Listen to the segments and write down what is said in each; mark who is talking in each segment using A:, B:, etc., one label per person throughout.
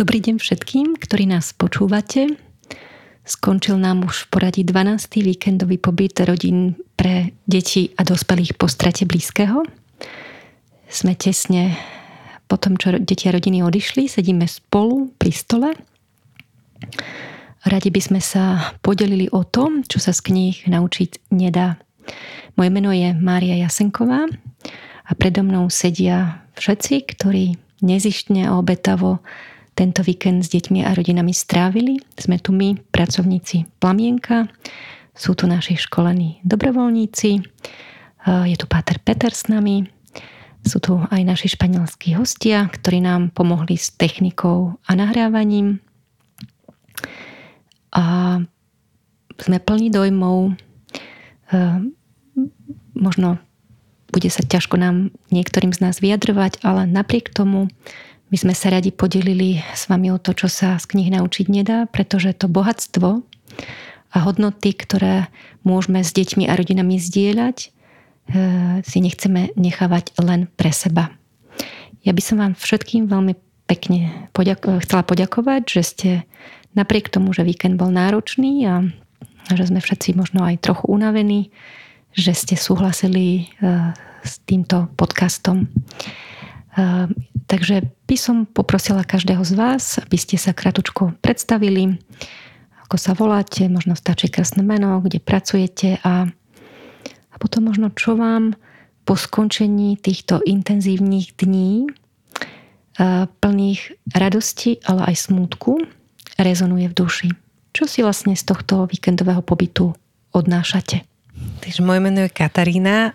A: Dobrý deň všetkým, ktorí nás počúvate. Skončil nám už v poradí 12. víkendový pobyt rodín pre deti a dospelých po strate blízkeho. Sme tesne po tom, čo deti a rodiny odišli, sedíme spolu pri stole. Radi by sme sa podelili o tom, čo sa z kníh naučiť nedá. Moje meno je Mária Jasenková a predo mnou sedia všetci, ktorí nezištne a obetavo tento víkend s deťmi a rodinami strávili. Sme tu my, pracovníci Plamienka, sú tu naši školení dobrovoľníci, je tu Páter Peter s nami, sú tu aj naši španielskí hostia, ktorí nám pomohli s technikou a nahrávaním. A sme plní dojmov. Možno bude sa ťažko nám niektorým z nás vyjadrovať, ale napriek tomu my sme sa radi podelili s vami o to, čo sa z knih naučiť nedá, pretože to bohatstvo a hodnoty, ktoré môžeme s deťmi a rodinami zdieľať, e, si nechceme nechávať len pre seba. Ja by som vám všetkým veľmi pekne poďak- chcela poďakovať, že ste napriek tomu, že víkend bol náročný a že sme všetci možno aj trochu unavení, že ste súhlasili e, s týmto podcastom. Ehm, takže by som poprosila každého z vás, aby ste sa kratučko predstavili, ako sa voláte, možno stačí krásne meno, kde pracujete a, a potom možno čo vám po skončení týchto intenzívnych dní ehm, plných radosti, ale aj smútku rezonuje v duši. Čo si vlastne z tohto víkendového pobytu odnášate?
B: Takže moje meno je Katarína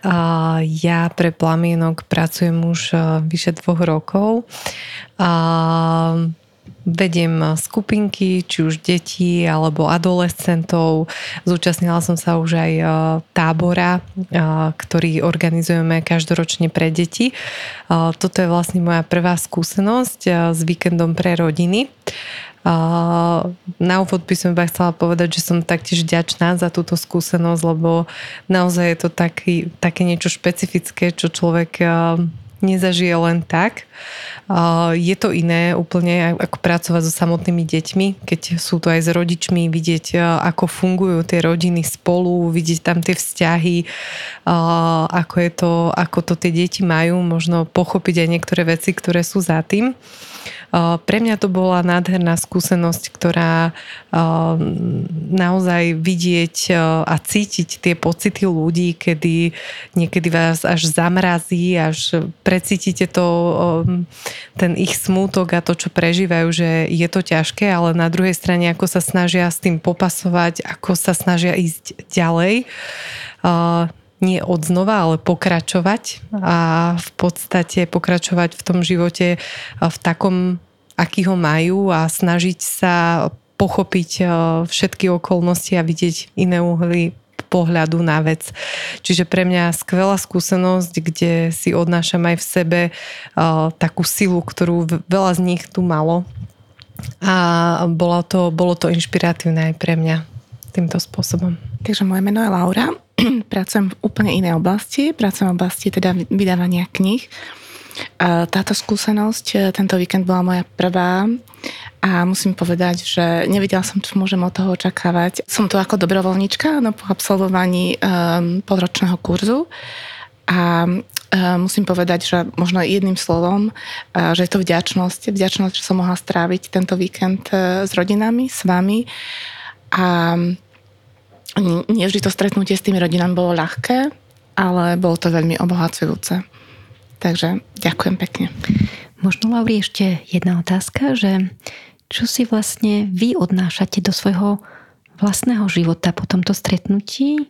B: ja pre Plamienok pracujem už vyše dvoch rokov. Vediem skupinky, či už detí alebo adolescentov. Zúčastnila som sa už aj tábora, ktorý organizujeme každoročne pre deti. Toto je vlastne moja prvá skúsenosť s víkendom pre rodiny. Na úvod by som iba chcela povedať, že som taktiež ďačná za túto skúsenosť, lebo naozaj je to taký, také niečo špecifické, čo človek nezažije len tak. Je to iné úplne ako pracovať so samotnými deťmi, keď sú to aj s rodičmi, vidieť ako fungujú tie rodiny spolu, vidieť tam tie vzťahy, ako, je to, ako to tie deti majú, možno pochopiť aj niektoré veci, ktoré sú za tým. Pre mňa to bola nádherná skúsenosť, ktorá naozaj vidieť a cítiť tie pocity ľudí, kedy niekedy vás až zamrazí, až precítite to, ten ich smútok a to, čo prežívajú, že je to ťažké, ale na druhej strane, ako sa snažia s tým popasovať, ako sa snažia ísť ďalej nie od znova, ale pokračovať a v podstate pokračovať v tom živote v takom aký ho majú a snažiť sa pochopiť všetky okolnosti a vidieť iné uhly pohľadu na vec. Čiže pre mňa skvelá skúsenosť, kde si odnášam aj v sebe uh, takú silu, ktorú veľa z nich tu malo. A bolo to, bolo to inšpiratívne aj pre mňa týmto spôsobom.
C: Takže moje meno je Laura. Pracujem v úplne inej oblasti. Pracujem v oblasti teda vydávania kníh. Táto skúsenosť e, tento víkend bola moja prvá a musím povedať, že nevedela som, čo môžem od toho očakávať. Som tu ako dobrovoľnička no, po absolvovaní um, polročného kurzu a um, musím povedať, že možno jedným slovom, uh, že je to vďačnosť. Vďačnosť, že som mohla stráviť tento víkend s rodinami, s vami a nie vždy to stretnutie s tými rodinami bolo ľahké, ale bolo to veľmi obohacujúce. Takže ďakujem pekne.
A: Možno, Lauri, ešte jedna otázka, že čo si vlastne vy odnášate do svojho vlastného života po tomto stretnutí?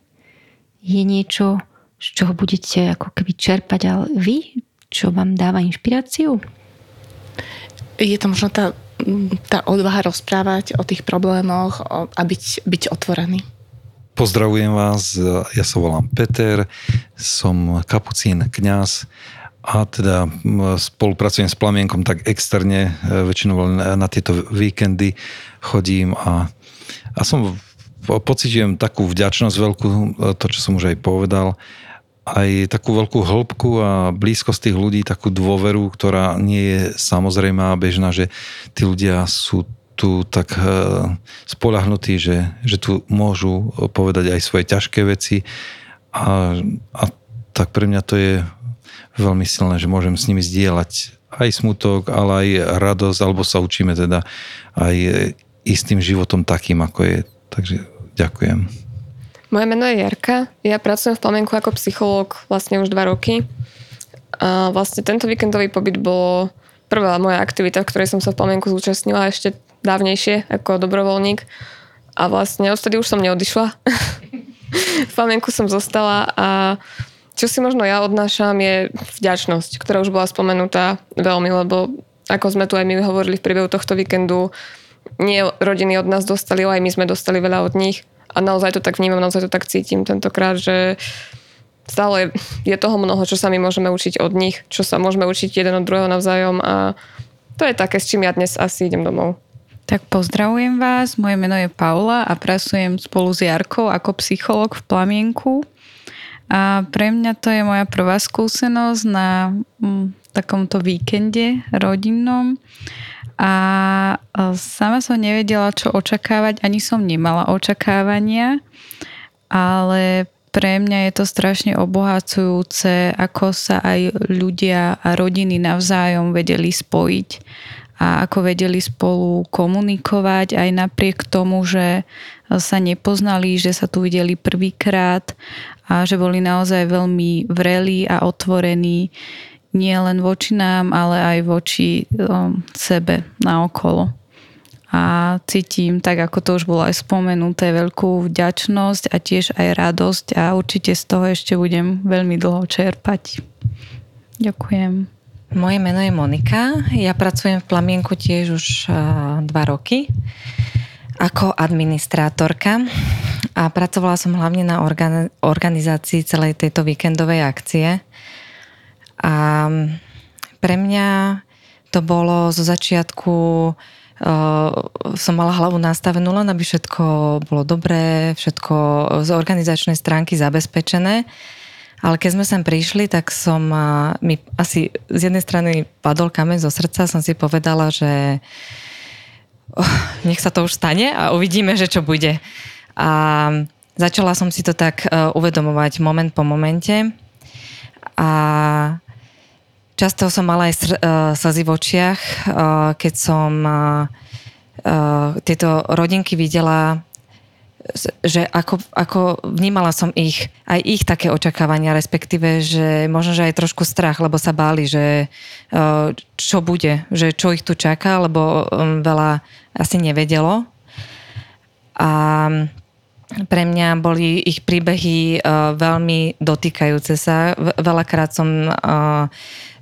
A: Je niečo, z čoho budete ako keby čerpať, ale vy, čo vám dáva inšpiráciu?
C: Je to možno tá, tá odvaha rozprávať o tých problémoch a byť, byť otvorený.
D: Pozdravujem vás, ja sa volám Peter, som kapucín kňaz a teda spolupracujem s Plamienkom tak externe, e, väčšinou na tieto víkendy chodím a, a som pocitujem takú vďačnosť veľkú, e, to čo som už aj povedal aj takú veľkú hĺbku a blízkosť tých ľudí, takú dôveru, ktorá nie je samozrejmá a bežná, že tí ľudia sú tu tak e, spolahnutí, že, že tu môžu povedať aj svoje ťažké veci. A, a tak pre mňa to je veľmi silné, že môžem s nimi zdieľať aj smutok, ale aj radosť, alebo sa učíme teda aj istým životom takým, ako je. Takže ďakujem.
E: Moje meno je Jarka. Ja pracujem v Plamenku ako psychológ vlastne už dva roky. A vlastne tento víkendový pobyt bolo prvá moja aktivita, v ktorej som sa v Plamenku zúčastnila ešte dávnejšie ako dobrovoľník. A vlastne odtedy už som neodišla. v Plamenku som zostala a čo si možno ja odnášam je vďačnosť, ktorá už bola spomenutá veľmi, lebo ako sme tu aj my hovorili v priebehu tohto víkendu, nie rodiny od nás dostali, ale aj my sme dostali veľa od nich. A naozaj to tak vnímam, naozaj to tak cítim tentokrát, že stále je toho mnoho, čo sa my môžeme učiť od nich, čo sa môžeme učiť jeden od druhého navzájom a to je také, s čím ja dnes asi idem domov.
F: Tak pozdravujem vás, moje meno je Paula a pracujem spolu s Jarkou ako psycholog v Plamienku. A pre mňa to je moja prvá skúsenosť na mm, takomto víkende rodinnom. A sama som nevedela, čo očakávať, ani som nemala očakávania, ale pre mňa je to strašne obohacujúce, ako sa aj ľudia a rodiny navzájom vedeli spojiť a ako vedeli spolu komunikovať aj napriek tomu, že sa nepoznali, že sa tu videli prvýkrát a že boli naozaj veľmi vrelí a otvorení nie len voči nám, ale aj voči um, sebe naokolo. A cítim, tak ako to už bolo aj spomenuté, veľkú vďačnosť a tiež aj radosť a určite z toho ešte budem veľmi dlho čerpať. Ďakujem.
G: Moje meno je Monika. Ja pracujem v Plamienku tiež už uh, dva roky ako administrátorka a pracovala som hlavne na organizácii celej tejto víkendovej akcie. A pre mňa to bolo zo začiatku uh, som mala hlavu nastavenú len, aby všetko bolo dobré, všetko z organizačnej stránky zabezpečené. Ale keď sme sem prišli, tak som uh, mi asi z jednej strany padol kameň zo srdca, som si povedala, že oh, nech sa to už stane a uvidíme, že čo bude. A začala som si to tak uh, uvedomovať moment po momente a často som mala aj uh, slzy v očiach, uh, keď som tieto rodinky videla že ako, ako vnímala som ich, aj ich také očakávania, respektíve, že možno, že aj trošku strach, lebo sa báli, že čo bude, že čo ich tu čaká, lebo veľa asi nevedelo. A pre mňa boli ich príbehy uh, veľmi dotýkajúce sa. Veľakrát som uh,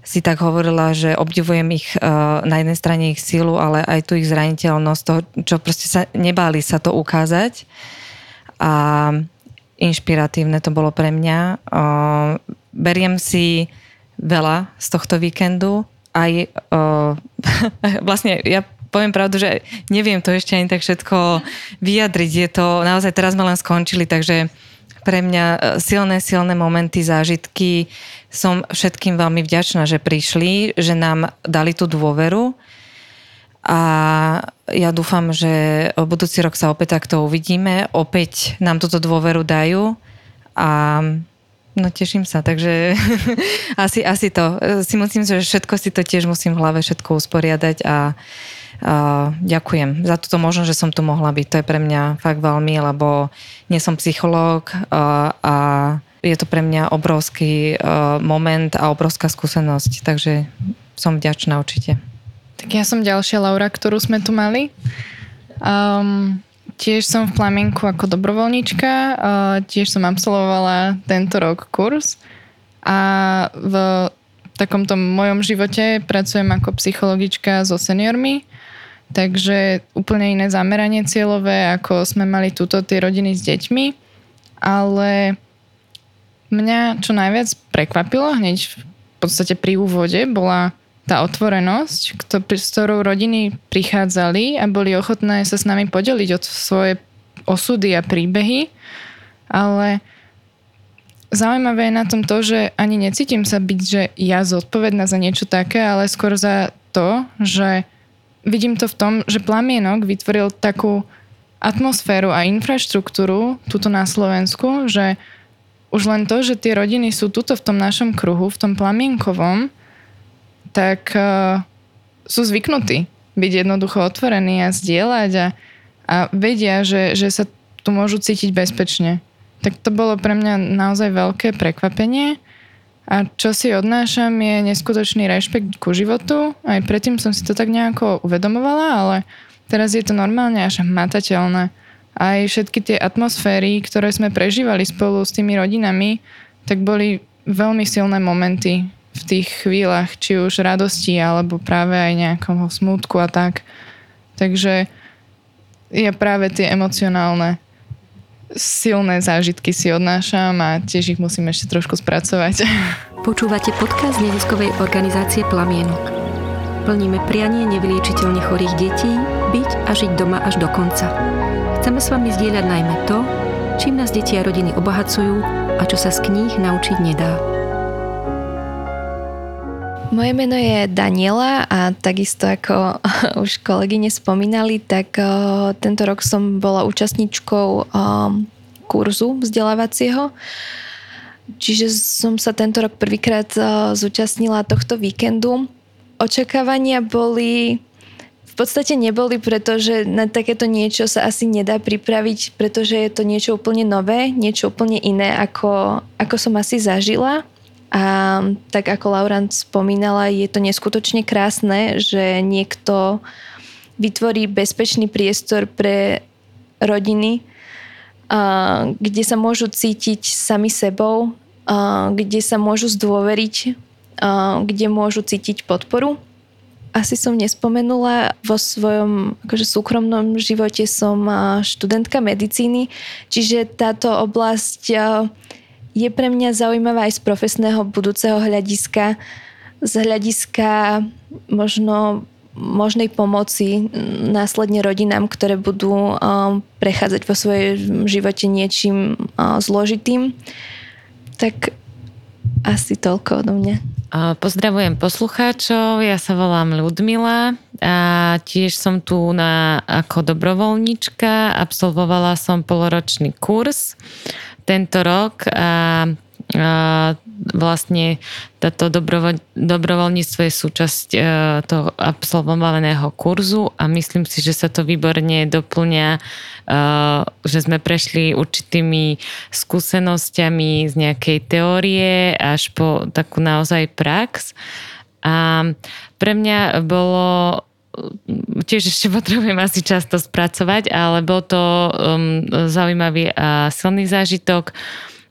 G: si tak hovorila, že obdivujem ich uh, na jednej strane ich sílu, ale aj tu ich zraniteľnosť, toho, čo proste sa nebáli sa to ukázať. A inšpiratívne to bolo pre mňa. Beriem si veľa z tohto víkendu. Aj uh, vlastne ja poviem pravdu, že neviem to ešte ani tak všetko vyjadriť. Je to, naozaj teraz sme len skončili, takže pre mňa e, silné, silné momenty, zážitky. Som všetkým veľmi vďačná, že prišli, že nám dali tú dôveru a ja dúfam, že budúci rok sa opäť takto uvidíme, opäť nám túto dôveru dajú a No teším sa, takže asi, asi to. Si musím, že všetko si to tiež musím v hlave všetko usporiadať a ďakujem za túto možnosť, že som tu mohla byť. To je pre mňa fakt veľmi, lebo nie som psychológ uh, a je to pre mňa obrovský uh, moment a obrovská skúsenosť, takže som vďačná určite.
H: Tak ja som ďalšia Laura, ktorú sme tu mali. Um, tiež som v Plamienku ako dobrovoľnička, uh, tiež som absolvovala tento rok kurz a v takomto mojom živote pracujem ako psychologička so seniormi Takže úplne iné zameranie cieľové, ako sme mali túto tie rodiny s deťmi. Ale mňa čo najviac prekvapilo hneď v podstate pri úvode bola tá otvorenosť, s ktorou rodiny prichádzali a boli ochotné sa s nami podeliť o svoje osudy a príbehy, ale zaujímavé je na tom to, že ani necítim sa byť, že ja zodpovedná za niečo také, ale skôr za to, že vidím to v tom, že plamienok vytvoril takú atmosféru a infraštruktúru tuto na Slovensku, že už len to, že tie rodiny sú tuto v tom našom kruhu, v tom plamienkovom, tak uh, sú zvyknutí byť jednoducho otvorení a zdieľať a, a vedia, že, že sa tu môžu cítiť bezpečne. Tak to bolo pre mňa naozaj veľké prekvapenie. A čo si odnášam je neskutočný rešpekt ku životu. Aj predtým som si to tak nejako uvedomovala, ale teraz je to normálne až matateľné. Aj všetky tie atmosféry, ktoré sme prežívali spolu s tými rodinami, tak boli veľmi silné momenty v tých chvíľach, či už radosti, alebo práve aj nejakého smutku a tak. Takže ja práve tie emocionálne silné zážitky si odnášam a tiež ich musím ešte trošku spracovať.
A: Počúvate podcast neziskovej organizácie Plamienok. Plníme prianie nevyliečiteľne chorých detí byť a žiť doma až do konca. Chceme s vami zdieľať najmä to, čím nás deti a rodiny obohacujú a čo sa z kníh naučiť nedá.
I: Moje meno je Daniela a takisto ako už kolegyne spomínali, tak tento rok som bola účastníčkou kurzu vzdelávacieho. Čiže som sa tento rok prvýkrát zúčastnila tohto víkendu. Očakávania boli v podstate neboli, pretože na takéto niečo sa asi nedá pripraviť, pretože je to niečo úplne nové, niečo úplne iné, ako, ako som asi zažila. A tak ako Laurent spomínala, je to neskutočne krásne, že niekto vytvorí bezpečný priestor pre rodiny, kde sa môžu cítiť sami sebou, kde sa môžu zdôveriť, kde môžu cítiť podporu. Asi som nespomenula, vo svojom akože súkromnom živote som študentka medicíny, čiže táto oblasť je pre mňa zaujímavá aj z profesného budúceho hľadiska, z hľadiska možno možnej pomoci následne rodinám, ktoré budú um, prechádzať vo svojej živote niečím uh, zložitým. Tak asi toľko odo mňa.
J: Pozdravujem poslucháčov, ja sa volám Ľudmila a tiež som tu na, ako dobrovoľnička, absolvovala som poloročný kurz tento rok a, a vlastne toto dobrovoľ, dobrovoľníctvo je súčasť e, toho absolvovaného kurzu a myslím si, že sa to výborne doplňa, e, že sme prešli určitými skúsenosťami z nejakej teórie až po takú naozaj prax. A pre mňa bolo tiež ešte potrebujem asi často spracovať, ale bol to um, zaujímavý a silný zážitok.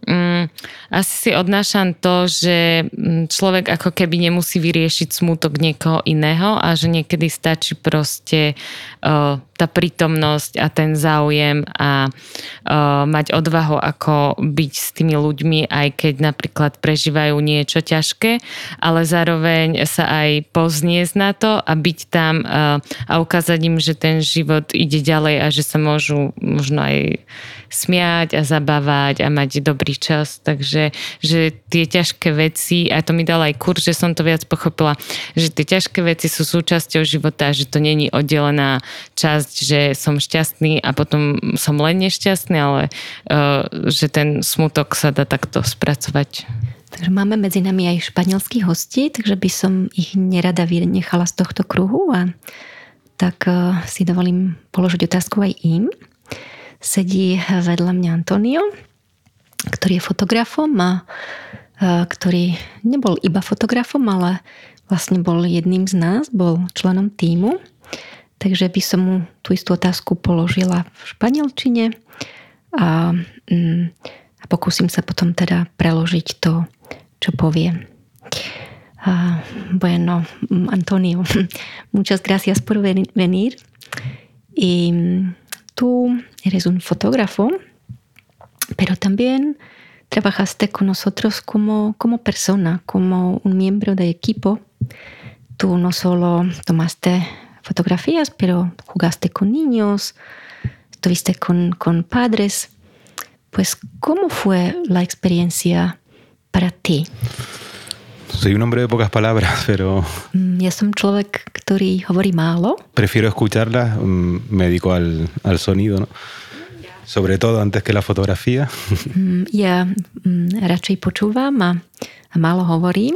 J: Um, asi si odnášam to, že mm, človek ako keby nemusí vyriešiť smutok niekoho iného a že niekedy stačí proste uh, tá prítomnosť a ten záujem a uh, mať odvahu ako byť s tými ľuďmi, aj keď napríklad prežívajú niečo ťažké, ale zároveň sa aj pozniesť na to a byť tam uh, a ukázať im, že ten život ide ďalej a že sa môžu možno aj smiať a zabávať a mať dobrý čas. Takže že tie ťažké veci, a to mi dal aj kurz, že som to viac pochopila, že tie ťažké veci sú súčasťou života, že to není oddelená časť že som šťastný a potom som len nešťastný, ale uh, že ten smutok sa dá takto spracovať.
A: Takže máme medzi nami aj španielských hostí, takže by som ich nerada vynechala z tohto kruhu a tak uh, si dovolím položiť otázku aj im. Sedí vedľa mňa Antonio, ktorý je fotografom a uh, ktorý nebol iba fotografom, ale vlastne bol jedným z nás, bol členom týmu Takže by som mu tú istú otázku položila v španielčine a, mm, a pokúsim sa potom teda preložiť to, čo povie. Uh, bueno, Antonio, muchas gracias por venir. Y tú eres un fotógrafo, pero también trabajaste con nosotros como, como persona, como un miembro de equipo. Tú no solo tomaste fotografías, pero jugaste con niños, estuviste con, con padres. Pues, ¿cómo fue la experiencia para ti?
K: Soy un hombre de pocas palabras, pero...
A: Mm, človek, hovorí málo.
K: Prefiero escucharlas, mm, me dedico al, al sonido, ¿no? Sobre todo antes que la fotografía.
A: Ja mm, radšej počúvam a, a málo hovorím.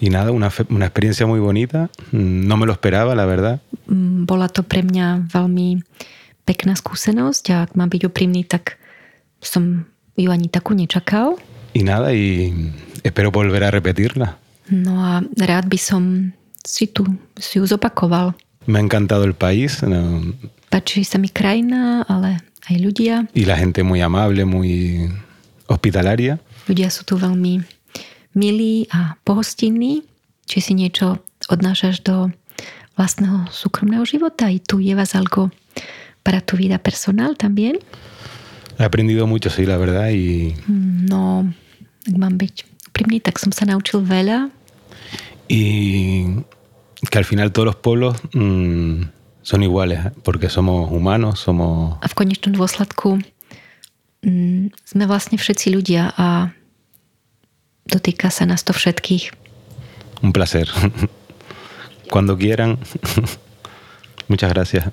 K: Y nada, una, una experiencia muy bonita. No me lo esperaba, la verdad.
A: Bola to pre mňa veľmi pekná skúsenosť a ak mám byť úprimný, tak som ju ani takú nečakal.
K: Y nada, y espero volver a repetirla.
A: No a rád by som si tu si ju zopakoval.
K: Me ha encantado el país no,
A: Páči sa mi krajina, ale aj ľudia.
K: y la gente muy amable, muy hospitalaria.
A: Ľudia sú tu veľmi milí a pohostinní. Či si niečo odnášaš do vlastného súkromného života. I tu llevas algo para tu vida personal también.
K: He aprendido mucho, sí, la verdad, y,
A: Mm, No, ak mám byť úprimný, tak som sa naučil veľa.
K: y que al final todos los pueblos mm, son iguales, ¿eh? porque somos humanos, somos...
A: A v konečnom dôsledku mm, sme vlastne všetci ľudia a dotýka sa nás to všetkých.
K: Un placer. Cuando quieran. Muchas gracias.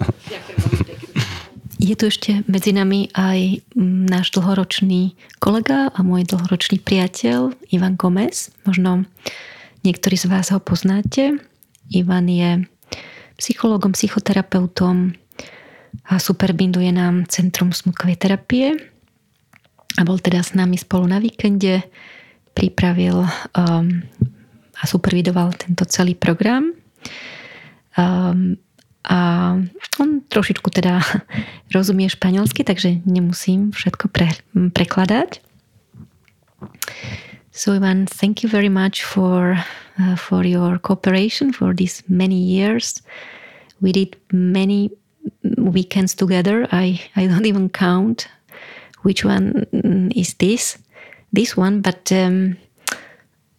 A: Je tu ešte medzi nami aj mm, náš dlhoročný kolega a môj dlhoročný priateľ Ivan Gomez. Možno niektorí z vás ho poznáte. Ivan je psychologom, psychoterapeutom a superbinduje nám Centrum smutkovej terapie a bol teda s nami spolu na víkende, pripravil um, a supervidoval tento celý program. Um, a on trošičku teda rozumie španielsky, takže nemusím všetko pre, prekladať. So Ivan, thank you very much for uh, for your cooperation for these many years. We did many weekends together. I I don't even count which one is this this one, but um,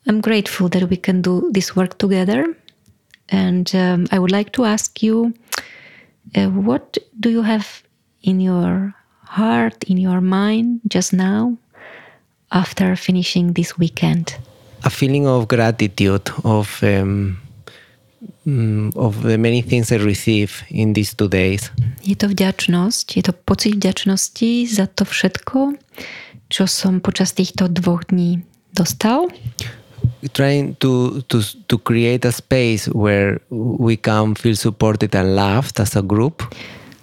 A: I'm grateful that we can do this work together. And um, I would like to ask you, uh, what do you have in your heart, in your mind just now, after finishing this weekend?
L: a feeling of gratitude of um, mm, of the many things I receive in these two days.
A: Je to vďačnosť, je to pocit vďačnosti za to všetko, čo som počas týchto dvoch dní dostal.
L: Trying to, to to create a space where we can feel supported and loved as a group,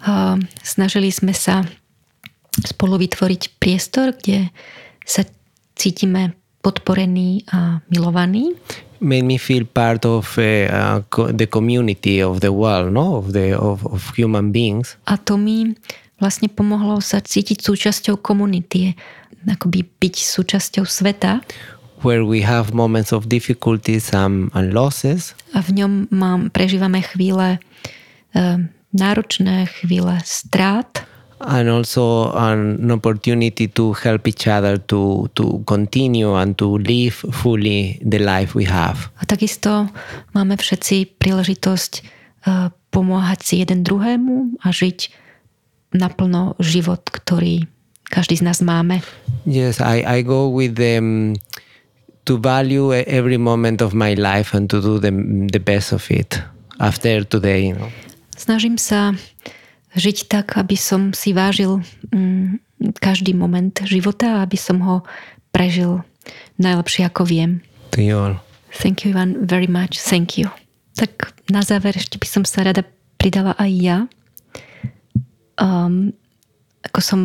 A: A snažili sme sa spolu vytvoriť priestor, kde sa cítime podporení a milovaní.
L: made me feel part of uh, uh, co- the community of the world, no, of the of, of human beings.
A: A to mi vlastne pomohlo sa cítiť súčasťou komunity, akoby byť súčasťou sveta.
L: Where we have moments of difficulties and, and losses,
A: A v ňom mám, prežívame chvíle e, náročné, chvíle strát
L: and also an opportunity to help each other to to continue and to live fully the life we have.
A: A takisto máme všetci príležitosť e, pomáhať si jeden druhému a žiť naplno život, ktorý každý z nás máme.
L: Yes, I, I go with them to value e- every moment of my life and to do the, the best of it after today. You know.
A: Snažím sa žiť tak, aby som si vážil mm, každý moment života a aby som ho prežil najlepšie ako viem.
L: To you all.
A: Thank you, Ivan, very much. Thank you. Tak na záver ešte by som sa rada pridala aj ja. Um, ako som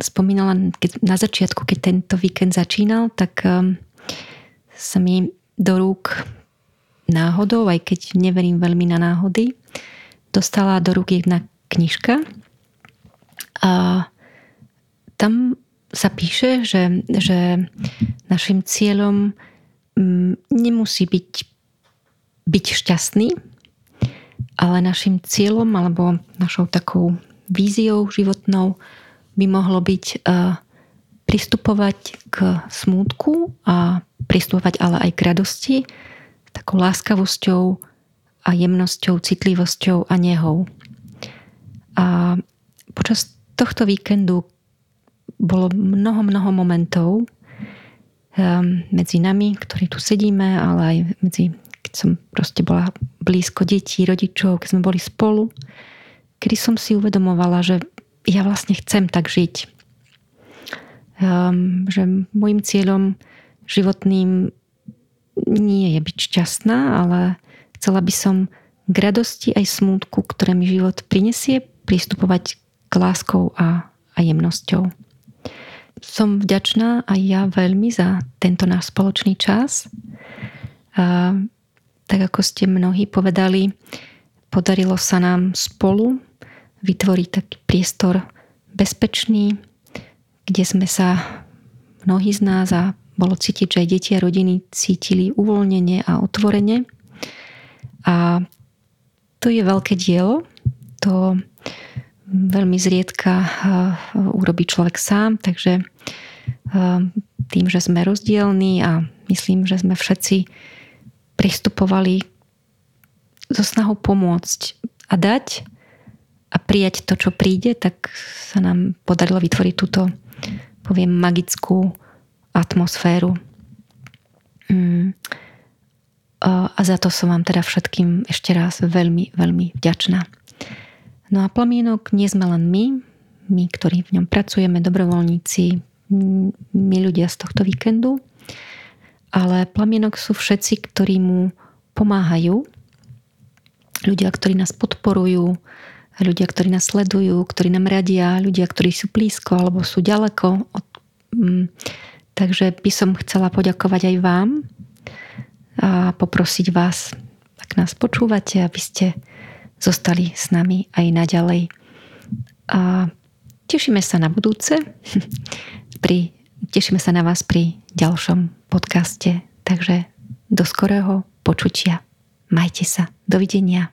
A: spomínala keď, na začiatku, keď tento víkend začínal, tak um, sa mi do rúk náhodou, aj keď neverím veľmi na náhody, dostala do rúk jedna knižka. A tam sa píše, že, že našim cieľom mm, nemusí byť byť šťastný, ale našim cieľom alebo našou takou víziou životnou by mohlo byť uh, pristupovať k smútku a pristupovať ale aj k radosti takou láskavosťou a jemnosťou, citlivosťou a nehou. A počas tohto víkendu bolo mnoho, mnoho momentov um, medzi nami, ktorí tu sedíme, ale aj medzi, keď som proste bola blízko detí, rodičov, keď sme boli spolu, kedy som si uvedomovala, že ja vlastne chcem tak žiť. Um, že môjim cieľom životným nie je byť šťastná, ale chcela by som k radosti aj smútku, ktoré mi život prinesie, pristupovať k láskou a, a jemnosťou. Som vďačná aj ja veľmi za tento náš spoločný čas. A, tak ako ste mnohí povedali, podarilo sa nám spolu vytvoriť taký priestor bezpečný, kde sme sa mnohí z nás a bolo cítiť, že aj deti a rodiny cítili uvoľnenie a otvorenie. A to je veľké dielo. To veľmi zriedka uh, urobí človek sám, takže uh, tým, že sme rozdielní a myslím, že sme všetci pristupovali so snahou pomôcť a dať a prijať to, čo príde, tak sa nám podarilo vytvoriť túto, poviem, magickú atmosféru. Mm. A za to som vám teda všetkým ešte raz veľmi, veľmi vďačná. No a plamienok nie sme len my, my, ktorí v ňom pracujeme, dobrovoľníci, my ľudia z tohto víkendu, ale plamienok sú všetci, ktorí mu pomáhajú, ľudia, ktorí nás podporujú, ľudia, ktorí nás sledujú, ktorí nám radia, ľudia, ktorí sú blízko alebo sú ďaleko od, Takže by som chcela poďakovať aj vám a poprosiť vás, ak nás počúvate, aby ste zostali s nami aj naďalej. A tešíme sa na budúce. pri, tešíme sa na vás pri ďalšom podcaste. Takže do skorého počutia. Majte sa. Dovidenia.